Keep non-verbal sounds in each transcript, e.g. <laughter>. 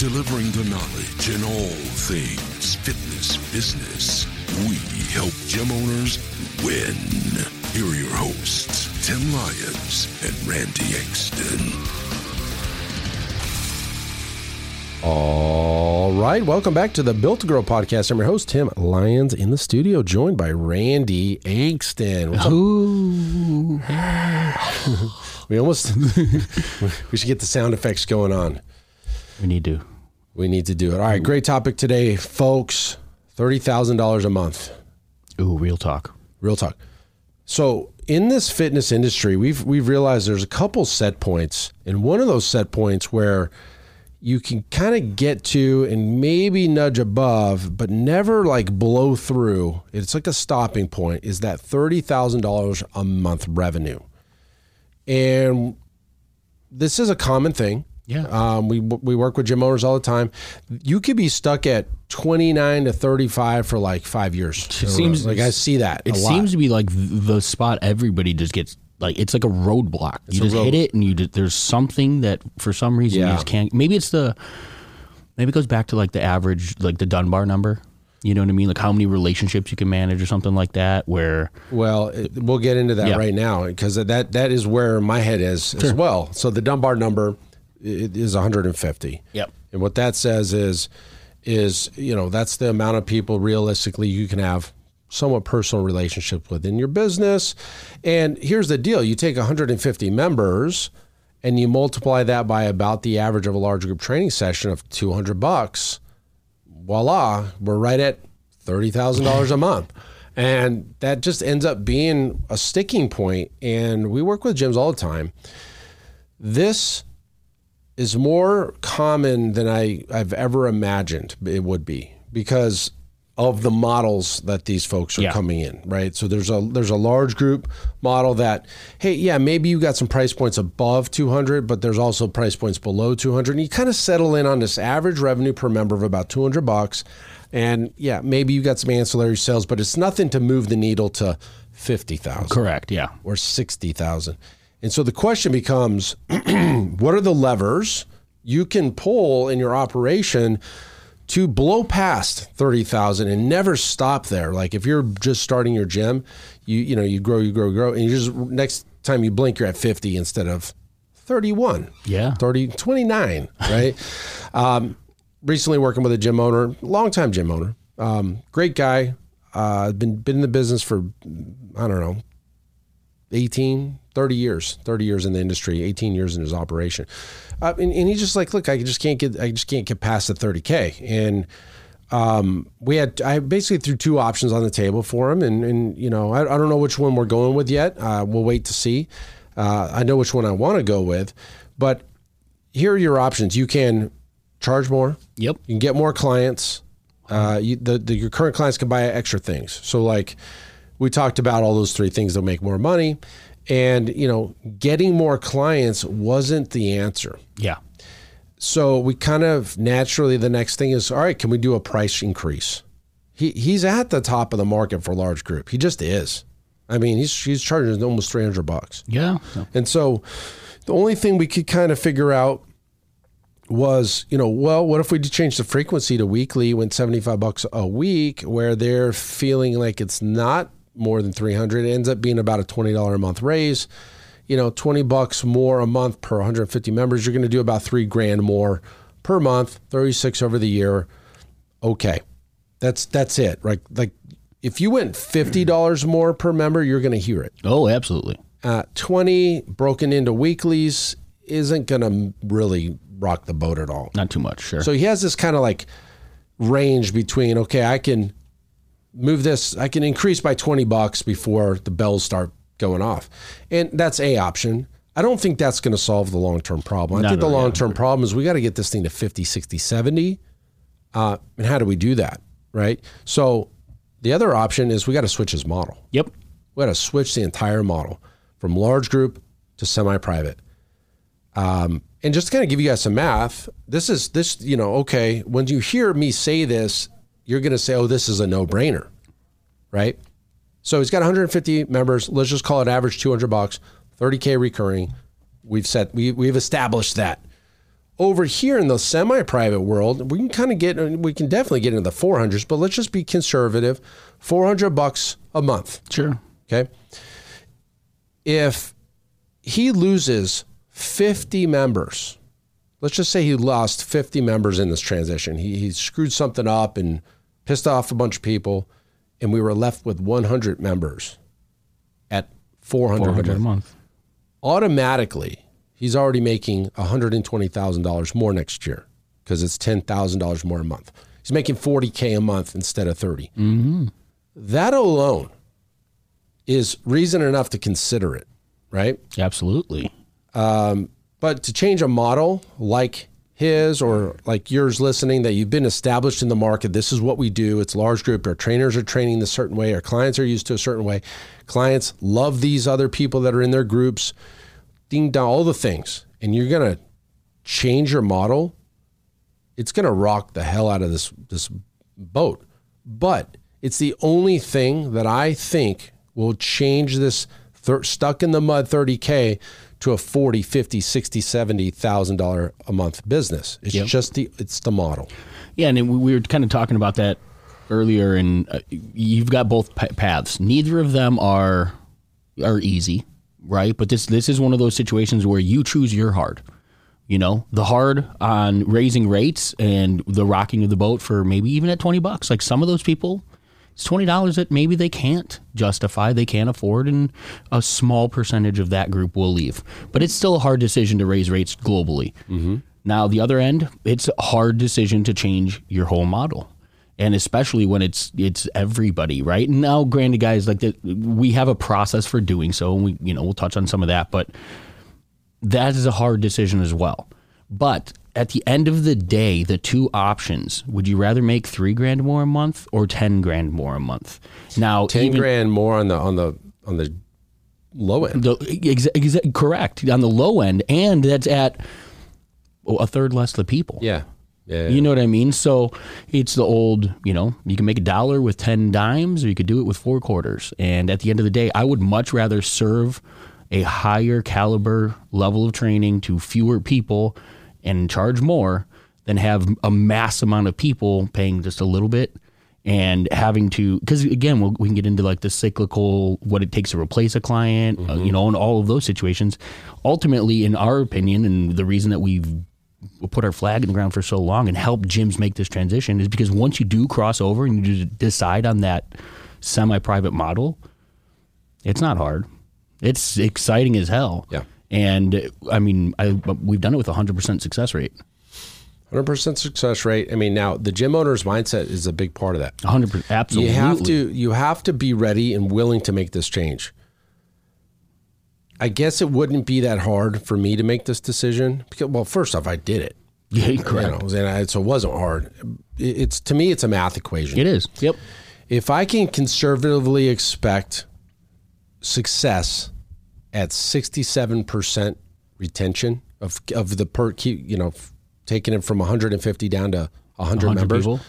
delivering the knowledge in all things fitness business. We help gym owners win. Here are your hosts, Tim Lyons and Randy Engston. All right, welcome back to the Built to Grow podcast. I'm your host Tim Lyons in the studio, joined by Randy Angston. What's up? <laughs> we almost <laughs> we should get the sound effects going on. We need to. We need to do it. All right, great topic today, folks. Thirty thousand dollars a month. Ooh, real talk. Real talk. So in this fitness industry, we've we've realized there's a couple set points, and one of those set points where you can kind of get to and maybe nudge above, but never like blow through. It's like a stopping point. Is that thirty thousand dollars a month revenue? And this is a common thing. Yeah. Um, we we work with gym owners all the time. You could be stuck at twenty nine to thirty five for like five years. It seems- like I see that. It a lot. seems to be like the spot everybody just gets like it's like a roadblock. you a just road- hit it and you just, there's something that for some reason Yeah. you just can't. Maybe it's the maybe it goes back to like the average like the Dunbar number. You know what I mean? Like how many relationships you can manage or something like that. Where Well, it, we'll get into that Yeah. right now because that that is where my head is as well. So the Dunbar number i- is 150. Yep. And what that says is is you know that's the amount of people realistically you can have somewhat personal relationship within your business. And here's the deal: you take 150 members and you multiply that by about the average of a large group training session of 200 bucks voila, we're right at thirty thousand dollars a month, and that just ends up being a sticking point. And we work with gyms all the time. This is more common than I, I've ever imagined it would be because of the models that these folks are Yeah. coming in, right? So there's a there's a large group model that, hey, yeah, maybe you got some price points above 200, but there's also price points below 200, and you kind of settle in on this average revenue per member of about 200 bucks, and yeah, maybe you got some ancillary sales, but it's nothing to move the needle to 50,000 correct, yeah, or 60,000. And so the question becomes <clears throat> what are the levers you can pull in your operation to blow past 30,000 and never stop there? Like if you're just starting your gym, you you know, you grow, you grow, grow and you just next time you blink you're at 50 instead of 31. yeah. 30 29, right? <laughs> um, recently working with a gym owner, longtime gym owner. Um, great guy. Uh, been been in the business for I don't know 18, 30 years, 30 years in the industry, 18 years in his operation. Uh, and, and he's just like, look, I just can't get, I just can't get past the 30K. And um, we had, I basically threw two options on the table for him. And, and you know, I, I don't know which one we're going with yet. Uh, we'll wait to see. Uh, I know which one I want to go with, but here are your options. You can charge more. Yep. You can get more clients. Uh, you, the, the your current clients can buy extra things. So like we talked about all those three things that make more money, and you know getting more clients wasn't the answer. Yeah. So we kind of naturally the next thing is all right. Can we do a price increase? He he's at the top of the market for large group. He just is. I mean, he's he's charging almost three hundred bucks. Yeah. And so the only thing we could kind of figure out was, you know, well, what if we change the frequency to weekly, went 75 bucks a week, where they're feeling like it's not more than 300, it ends up being about a $20 a month raise. You know, 20 bucks more a month per 150 members, you're going to do about three grand more per month, 36 over the year. Okay. That's that's it. Right? Like if you went $50 more per member, you're going to hear it Oh, absolutely. uh, 20 broken into weeklies isn't going to really rock the boat at all. Not too much, sure. So he has this kind of like range between, okay, I can move this, I can increase by 20 bucks before the bells start going off. And that's a option. I don't think that's going to solve the long-term problem. I Not think the long-term problem is we got to get this thing to 50, 60, 70. Uh, and how do we do that? right? So the other option is we got to switch his model. Yep. We got to switch the entire model from large group to semi-private. Um, and just to kind of give you guys some math, this is this, you know, okay, when you hear me say this, you're going to say, oh, this is a no-brainer, right? So he's got 150 members. Let's just call it average 200 bucks, 30k recurring. We've set we we've established that. Over here in the semi-private world, we can kind of get we can definitely get into the 400s, but let's just be conservative. 400 bucks a month. Sure. Okay. If he loses 50 members, let's just say he lost 50 members in this transition. He, he screwed something up and pissed off a bunch of people, and we were left with 100 members at 400, 400 a month. Automatically, he's already making $120,000 more next year because it's $10,000 more a month. He's making 40K a month instead of 30. Mm-hmm. That alone is reason enough to consider it, right? Absolutely. But to change a model like his or like yours listening that you've been established in the market, this is what we do. It's large group. Our trainers are training this certain way. Our clients are used to a certain way. Clients love these other people that are in their groups. Ding dong, all the things. And you're gonna change your model. It's gonna rock the hell out of this this boat. But it's the only thing that I think will change this thir- stuck in the mud 30k to a 40 50 60 70 thousand dollar a month business it's Yep. just the it's the model Yeah, and we we were kind of talking about that earlier, and uh, you've got both paths. Neither of them are are easy, right? But this this is one of those situations where you choose your hard. You know, the hard on raising rates and the rocking of the boat for maybe even at twenty bucks. Like some of those people, it's twenty dollars that maybe they can't justify, they can't afford, and a small percentage of that group will leave. But it's still a hard decision to raise rates globally. Mm-hmm. Now, the other end, it's a hard decision to change your whole model. And especially when it's it's everybody, right? Now, granted, guys, like the, we have a process for doing so, and we you know we'll touch on some of that, but that is a hard decision as well. But at the end of the day, the two options: would you rather make three grand more a month or ten grand more a month? Now, 10 even- grand more on the on the on the low end the, exa- exa- correct on the low end, and that's at oh, a third less the people. yeah yeah, You know what I mean? So it's the old, you know, you can make a dollar with 10 dimes or you could do it with four quarters. And at the end of the day, I would much rather serve a higher caliber level of training to fewer people and charge more than have a mass amount of people paying just a little bit and having to because again we'll, we can get into like the cyclical what it takes to replace a client uh, you know and all of those situations ultimately in our opinion and the reason that we've put our flag in the ground for so long and help gyms make this transition is because once you do cross over and you decide on that semi-private model, it's not hard. It's exciting as hell. Yeah. And I mean, I, we've done it with a hundred percent success rate. 100% success rate i mean now the gym owner's mindset is a big part of that hundred percent, absolutely. you have to you have to be ready and willing to make this change i guess it wouldn't be that hard for me to make this decision because well first off i did it <laughs> Yeah, you know, and I, so it wasn't hard It- it's to me it's a math equation It is. Yep. if I can conservatively expect success at 67% retention of of the per you know taking it from 150 down to 100, 100 members people.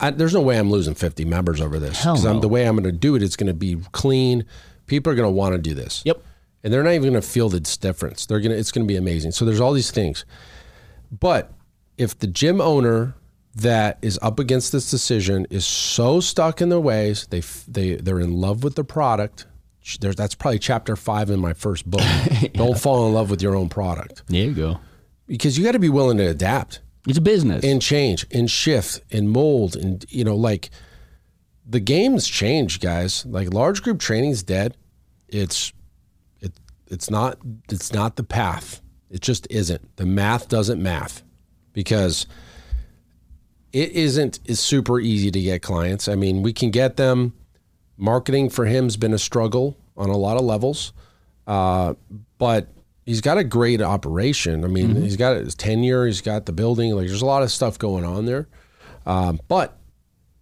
I, there's no way I'm losing 50 members over this I'm no. the way I'm going to do it it's going to be clean people are going to want to do this Yep. and they're not even going to feel the difference. They're going to it's going to be amazing. So there's all these things. But if the gym owner that is up against this decision is so stuck in their ways, they they they're in love with the product. There's, that's probably chapter five in my first book. <laughs> Don't fall in love with your own product. There you go. because you got to be willing to adapt. It's a business. and change and shift and mold and you know like the game's changed guys. Like large group training's dead. It's it it's not it's not the path. It just isn't. The math doesn't math. Because it isn't is super easy to get clients. I mean we can get them marketing for him's been a struggle on a lot of levels uh, but he's got a great operation. I mean, he's got his tenure, he's got the building. Like, there's a lot of stuff going on there. Um, but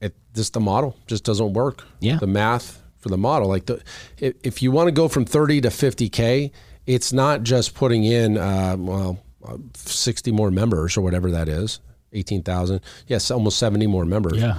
it, this the model just doesn't work. Yeah. the math for the model, like the if, you want to go from thirty to fifty k, it's not just putting in uh, well uh, sixty more members or whatever that is, eighteen thousand. Yes, almost seventy more members. Yeah.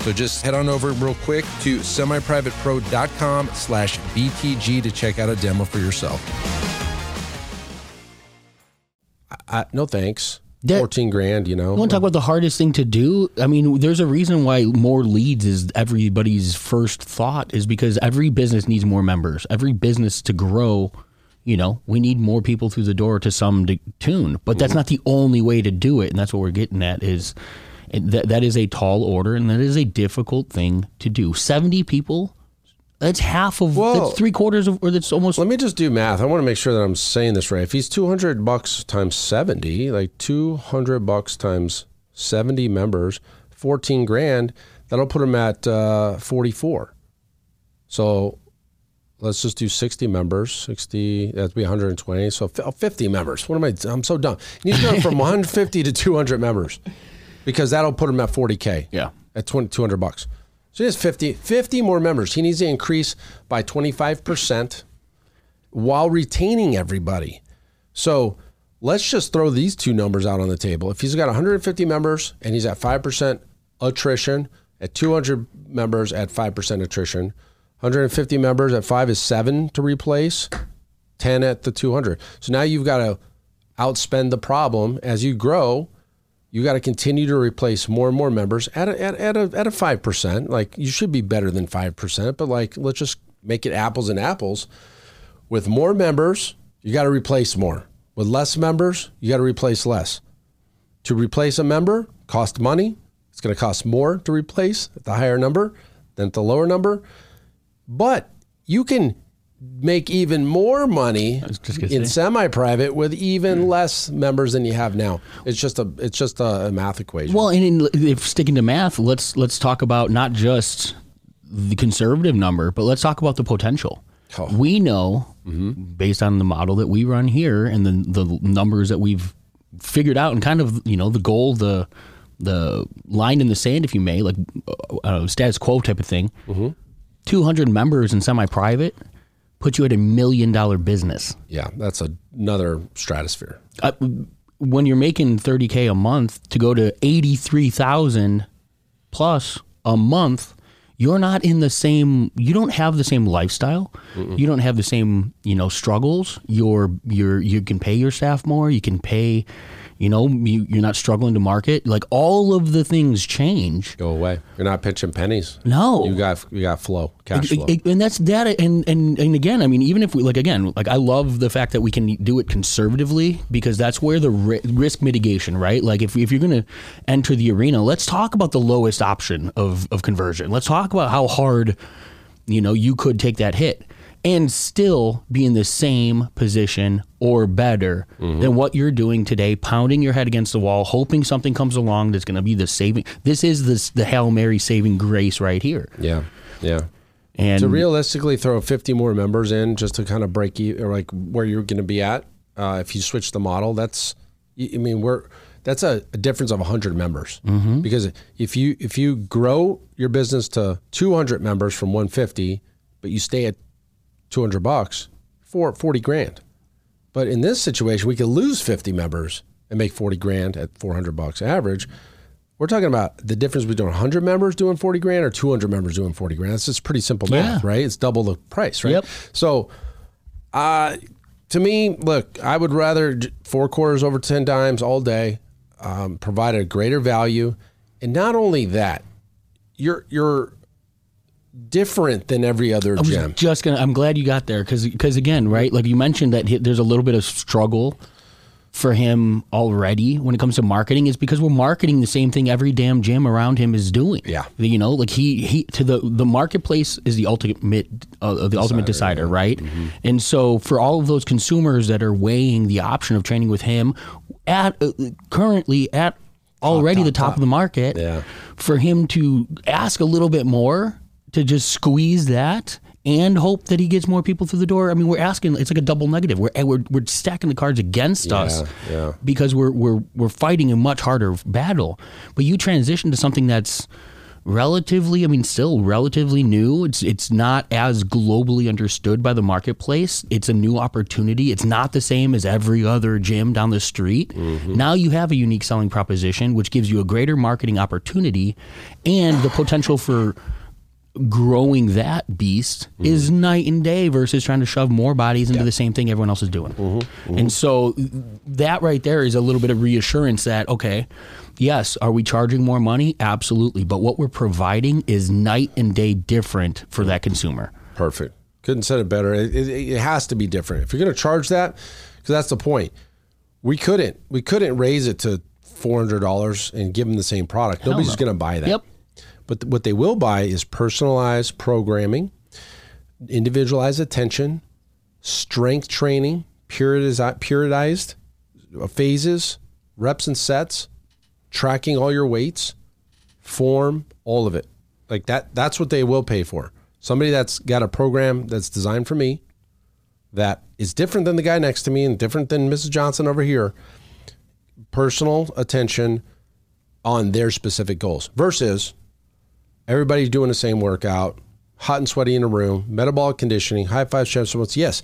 So just head on over real quick to semiprivatepro.com slash BTG to check out a demo for yourself. I, no thanks. That- Fourteen grand, you know. You want to talk about the hardest thing to do? I mean, there's a reason why more leads is everybody's first thought is because every business needs more members. Every business to grow, you know, we need more people through the door to some de- tune. But that's mm-hmm. not the only way to do it, and that's what we're getting at is that that is a tall order and that is a difficult thing to do. 70 people, that's half of Well- that's three quarters of or that's almost Let me just do math. I want to make sure that I'm saying this right. If he's 200 bucks times 70, like 200 bucks times 70 members, 14 grand, that'll put him at uh, 44. So let's just do 60 members. 60, that'd be 120. So 50 members. What am I? I'm so dumb. He needs to go from <laughs> 150 to 200 members because that'll put him at 40K yeah. at 20, 200 bucks. So he has 50, 50 more members. He needs to increase by 25% while retaining everybody. So let's just throw these two numbers out on the table. If he's got 150 members and he's at 5% attrition, at 200 members at 5% attrition, 150 members at 5 is 7 to replace, 10 at the 200. So now you've got to outspend the problem as you grow you got to continue to replace more and more members at a, at, at a at a five percent. Like you should be better than five percent, but like let's just make it apples and apples. With more members, you got to replace more. With less members, you got to replace less. To replace a member cost money. It's going to cost more to replace at the higher number than at the lower number. But you can make even more money in semi-private with even less members than you have now. It's just a it's just a math equation. Well, and in, if sticking to math, let's let's talk about not just the conservative number, but let's talk about the potential. Oh. We know, mm-hmm. based on the model that we run here and the the numbers that we've figured out, and kind of you know the goal, the the line in the sand, if you may, like uh, uh status quo type of thing. Mm-hmm. Two hundred members in semi-private put you at a million dollar business. yeah, that's another stratosphere. uh, when you're making 30k a month to go to 83,000 plus a month you're not in the same you don't have the same lifestyle you don't have the same you know struggles you're you're you can pay your staff more you can pay you know you, you're not struggling to market like all of the things change Go away. You're not pitching pennies. no You got you got flow, cash flow. it- it- and that's that and, and and again i mean even if we like again like i love the fact that we can do it conservatively because that's where the ri- risk mitigation right like if, if you're going to enter the arena let's talk about the lowest option of of conversion let's talk about how hard you know you could take that hit and still be in the same position or better than what you're doing today pounding your head against the wall hoping something comes along that's going to be the saving this is this the hail mary saving grace right here. Yeah, yeah. and To realistically throw 50 more members in just to kind of break you or like where you're going to be at uh, if you switch the model, that's I mean we're that's a, a difference of 100 members. Because if you if you grow your business to 200 members from 150, but you stay at 200 bucks for 40 grand. But in this situation, we could lose 50 members and make 40 grand at 400 bucks average. We're talking about the difference between 100 members doing 40 grand or 200 members doing 40 grand. That's just pretty simple math, Yeah. right? It's double the price, right? Yep. So, uh, to me, look, I would rather four quarters over 10 dimes all day, um, provide a greater value. And not only that, you're, you're different than every other I was gym. just gonna. I'm glad you got there because because again, right? Like you mentioned that he, there's a little bit of struggle for him already when it comes to marketing is because we're marketing the same thing every damn gym around him is doing. Yeah. you know, like he he to the the marketplace is the ultimate uh, the ultimate decider, right? And so for all of those consumers that are weighing the option of training with him at uh, currently at already the top, of the market, Yeah. for him to ask a little bit more to just squeeze that and hope that he gets more people through the door. I mean, we're asking. It's like a double negative. We're we're, we're stacking the cards against us yeah. because we're we're we're fighting a much harder battle. But you transition to something that's relatively, I mean, still relatively new. It's it's not as globally understood by the marketplace. It's a new opportunity. It's not the same as every other gym down the street. Mm-hmm. Now you have a unique selling proposition, which gives you a greater marketing opportunity and the potential for growing that beast is mm-hmm. night and day versus trying to shove more bodies into the same thing everyone else is doing. Mm-hmm. Mm-hmm. And so that right there is a little bit of reassurance that okay, yes, are we charging more money? Absolutely, but what we're providing is night and day different for that consumer. Perfect. Couldn't said it better. It, it, it has to be different. If you're going to charge that, because that's the point. We couldn't. We couldn't raise it to four hundred dollars and give them the same product. Nobody's no. going to buy that. Yep. But what they will buy is personalized programming, individualized attention, strength training, periodized, uh, phases, reps and sets, tracking all your weights, form, all of it. Like that that's what they will pay for. Somebody that's got a program that's designed for me that is different than the guy next to me and different than Mrs. Johnson over here. Personal attention on their specific goals versus everybody's doing the same workout, hot and sweaty in a room, metabolic conditioning, high five chefs. Yes,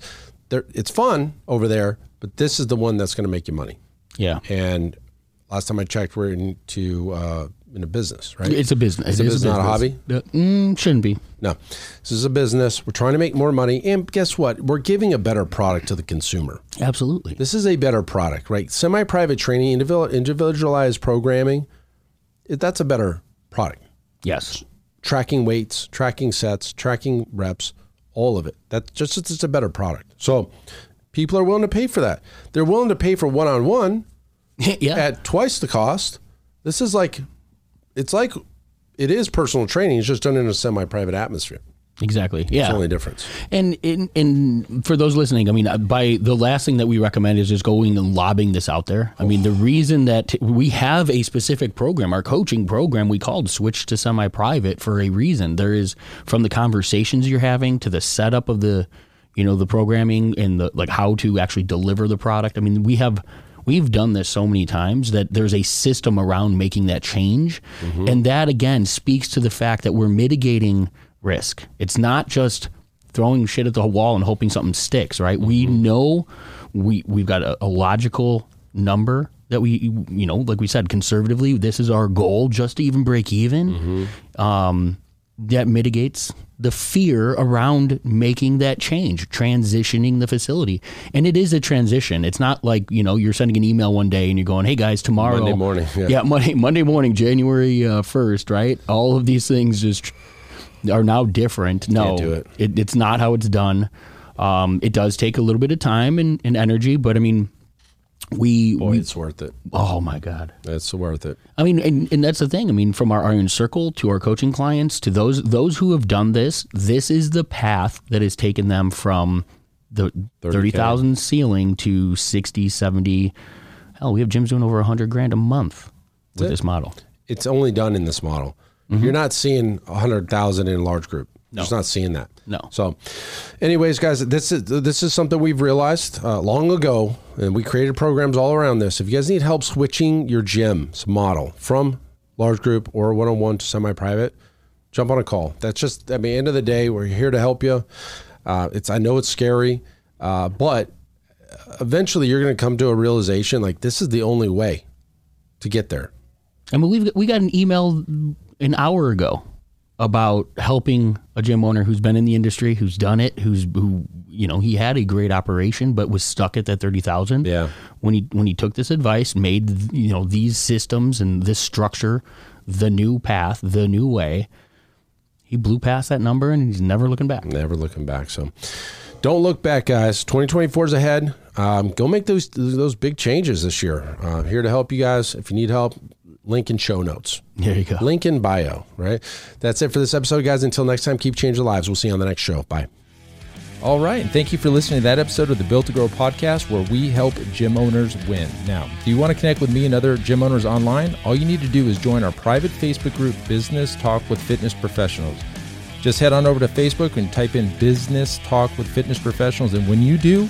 it's fun over there, but this is the one that's going to make you money. Yeah. And last time I checked, we're into uh, in a business, right? It's a business. It's a business, not a hobby. Uh, Mm, shouldn't be. No, this is a business. We're trying to make more money, and guess what? We're giving a better product to the consumer. Absolutely. This is a better product, right? Semi-private training, individualized programming. That's a better product. Yes. Tracking weights, tracking sets, tracking reps, all of it. That's just it's a better product. So people are willing to pay for that. They're willing to pay for one-on-one <laughs> at twice the cost. This is like, it's like, it is personal training. It's just done in a semi-private atmosphere. Exactly. Yeah. It's the only difference. And in, in for those listening, I mean, uh, by the last thing that we recommend is just going and lobbing this out there. I mean, the reason that we have a specific program, our coaching program, we called Switch to Semi Private for a reason. There is from the conversations you're having to the setup of the, you know, the programming and the like how to actually deliver the product. I mean, we have. We've done this so many times that there's a system around making that change. And that again speaks to the fact that we're mitigating risk. It's not just throwing shit at the wall and hoping something sticks, right? We know we we've got a, a logical number that we you know, like we said, conservatively, this is our goal just to even break even. Um, that mitigates the fear around making that change, transitioning the facility. And it is a transition. It's not like, you know, you're sending an email one day and you're going, hey guys, tomorrow. Monday morning, yeah. Yeah, Monday, Monday morning, January uh, 1st, right? All of these things just are now different. No, do it. it's not how it's done. Um, it does take a little bit of time and, and energy, but I mean, we, Boy, we it's worth it. oh my God. It's worth it. I mean, and, and that's the thing. I mean, from our Iron Circle to our coaching clients to those those who have done this, this is the path that has taken them from the 30,000 ceiling to 60, 70. Hell, we have gyms doing over 100 grand a month with it. this model. It's only done in this model. Mm-hmm. You're not seeing a hundred thousand in a large group. No. Just not seeing that. No. So, anyways, guys, this is this is something we've realized uh, long ago, and we created programs all around this. If you guys need help switching your gym's model from large group or one on one to semi private, jump on a call. That's just at the end of the day, we're here to help you. Uh, it's I know it's scary, uh, but eventually you're going to come to a realization like this is the only way to get there. I mean, we've we got an email an hour ago about helping a gym owner who's been in the industry, who's done it, who's who you know he had a great operation but was stuck at that thirty thousand. Yeah. When he when he took this advice, made you know these systems and this structure, the new path, the new way, he blew past that number and he's never looking back. Never looking back. So don't look back, guys. 2024 is ahead. Um, go make those those big changes this year. Uh, here to help you guys. If you need help, link in show notes. There you go. Link in bio. Right. That's it for this episode, guys. Until next time, keep changing lives. We'll see you on the next show. Bye. All right, and thank you for listening to that episode of the Built to Grow podcast where we help gym owners win. Now, do you want to connect with me and other gym owners online? All you need to do is join our private Facebook group, Business Talk with Fitness Professionals. Just head on over to Facebook and type in Business Talk with Fitness Professionals. And when you do,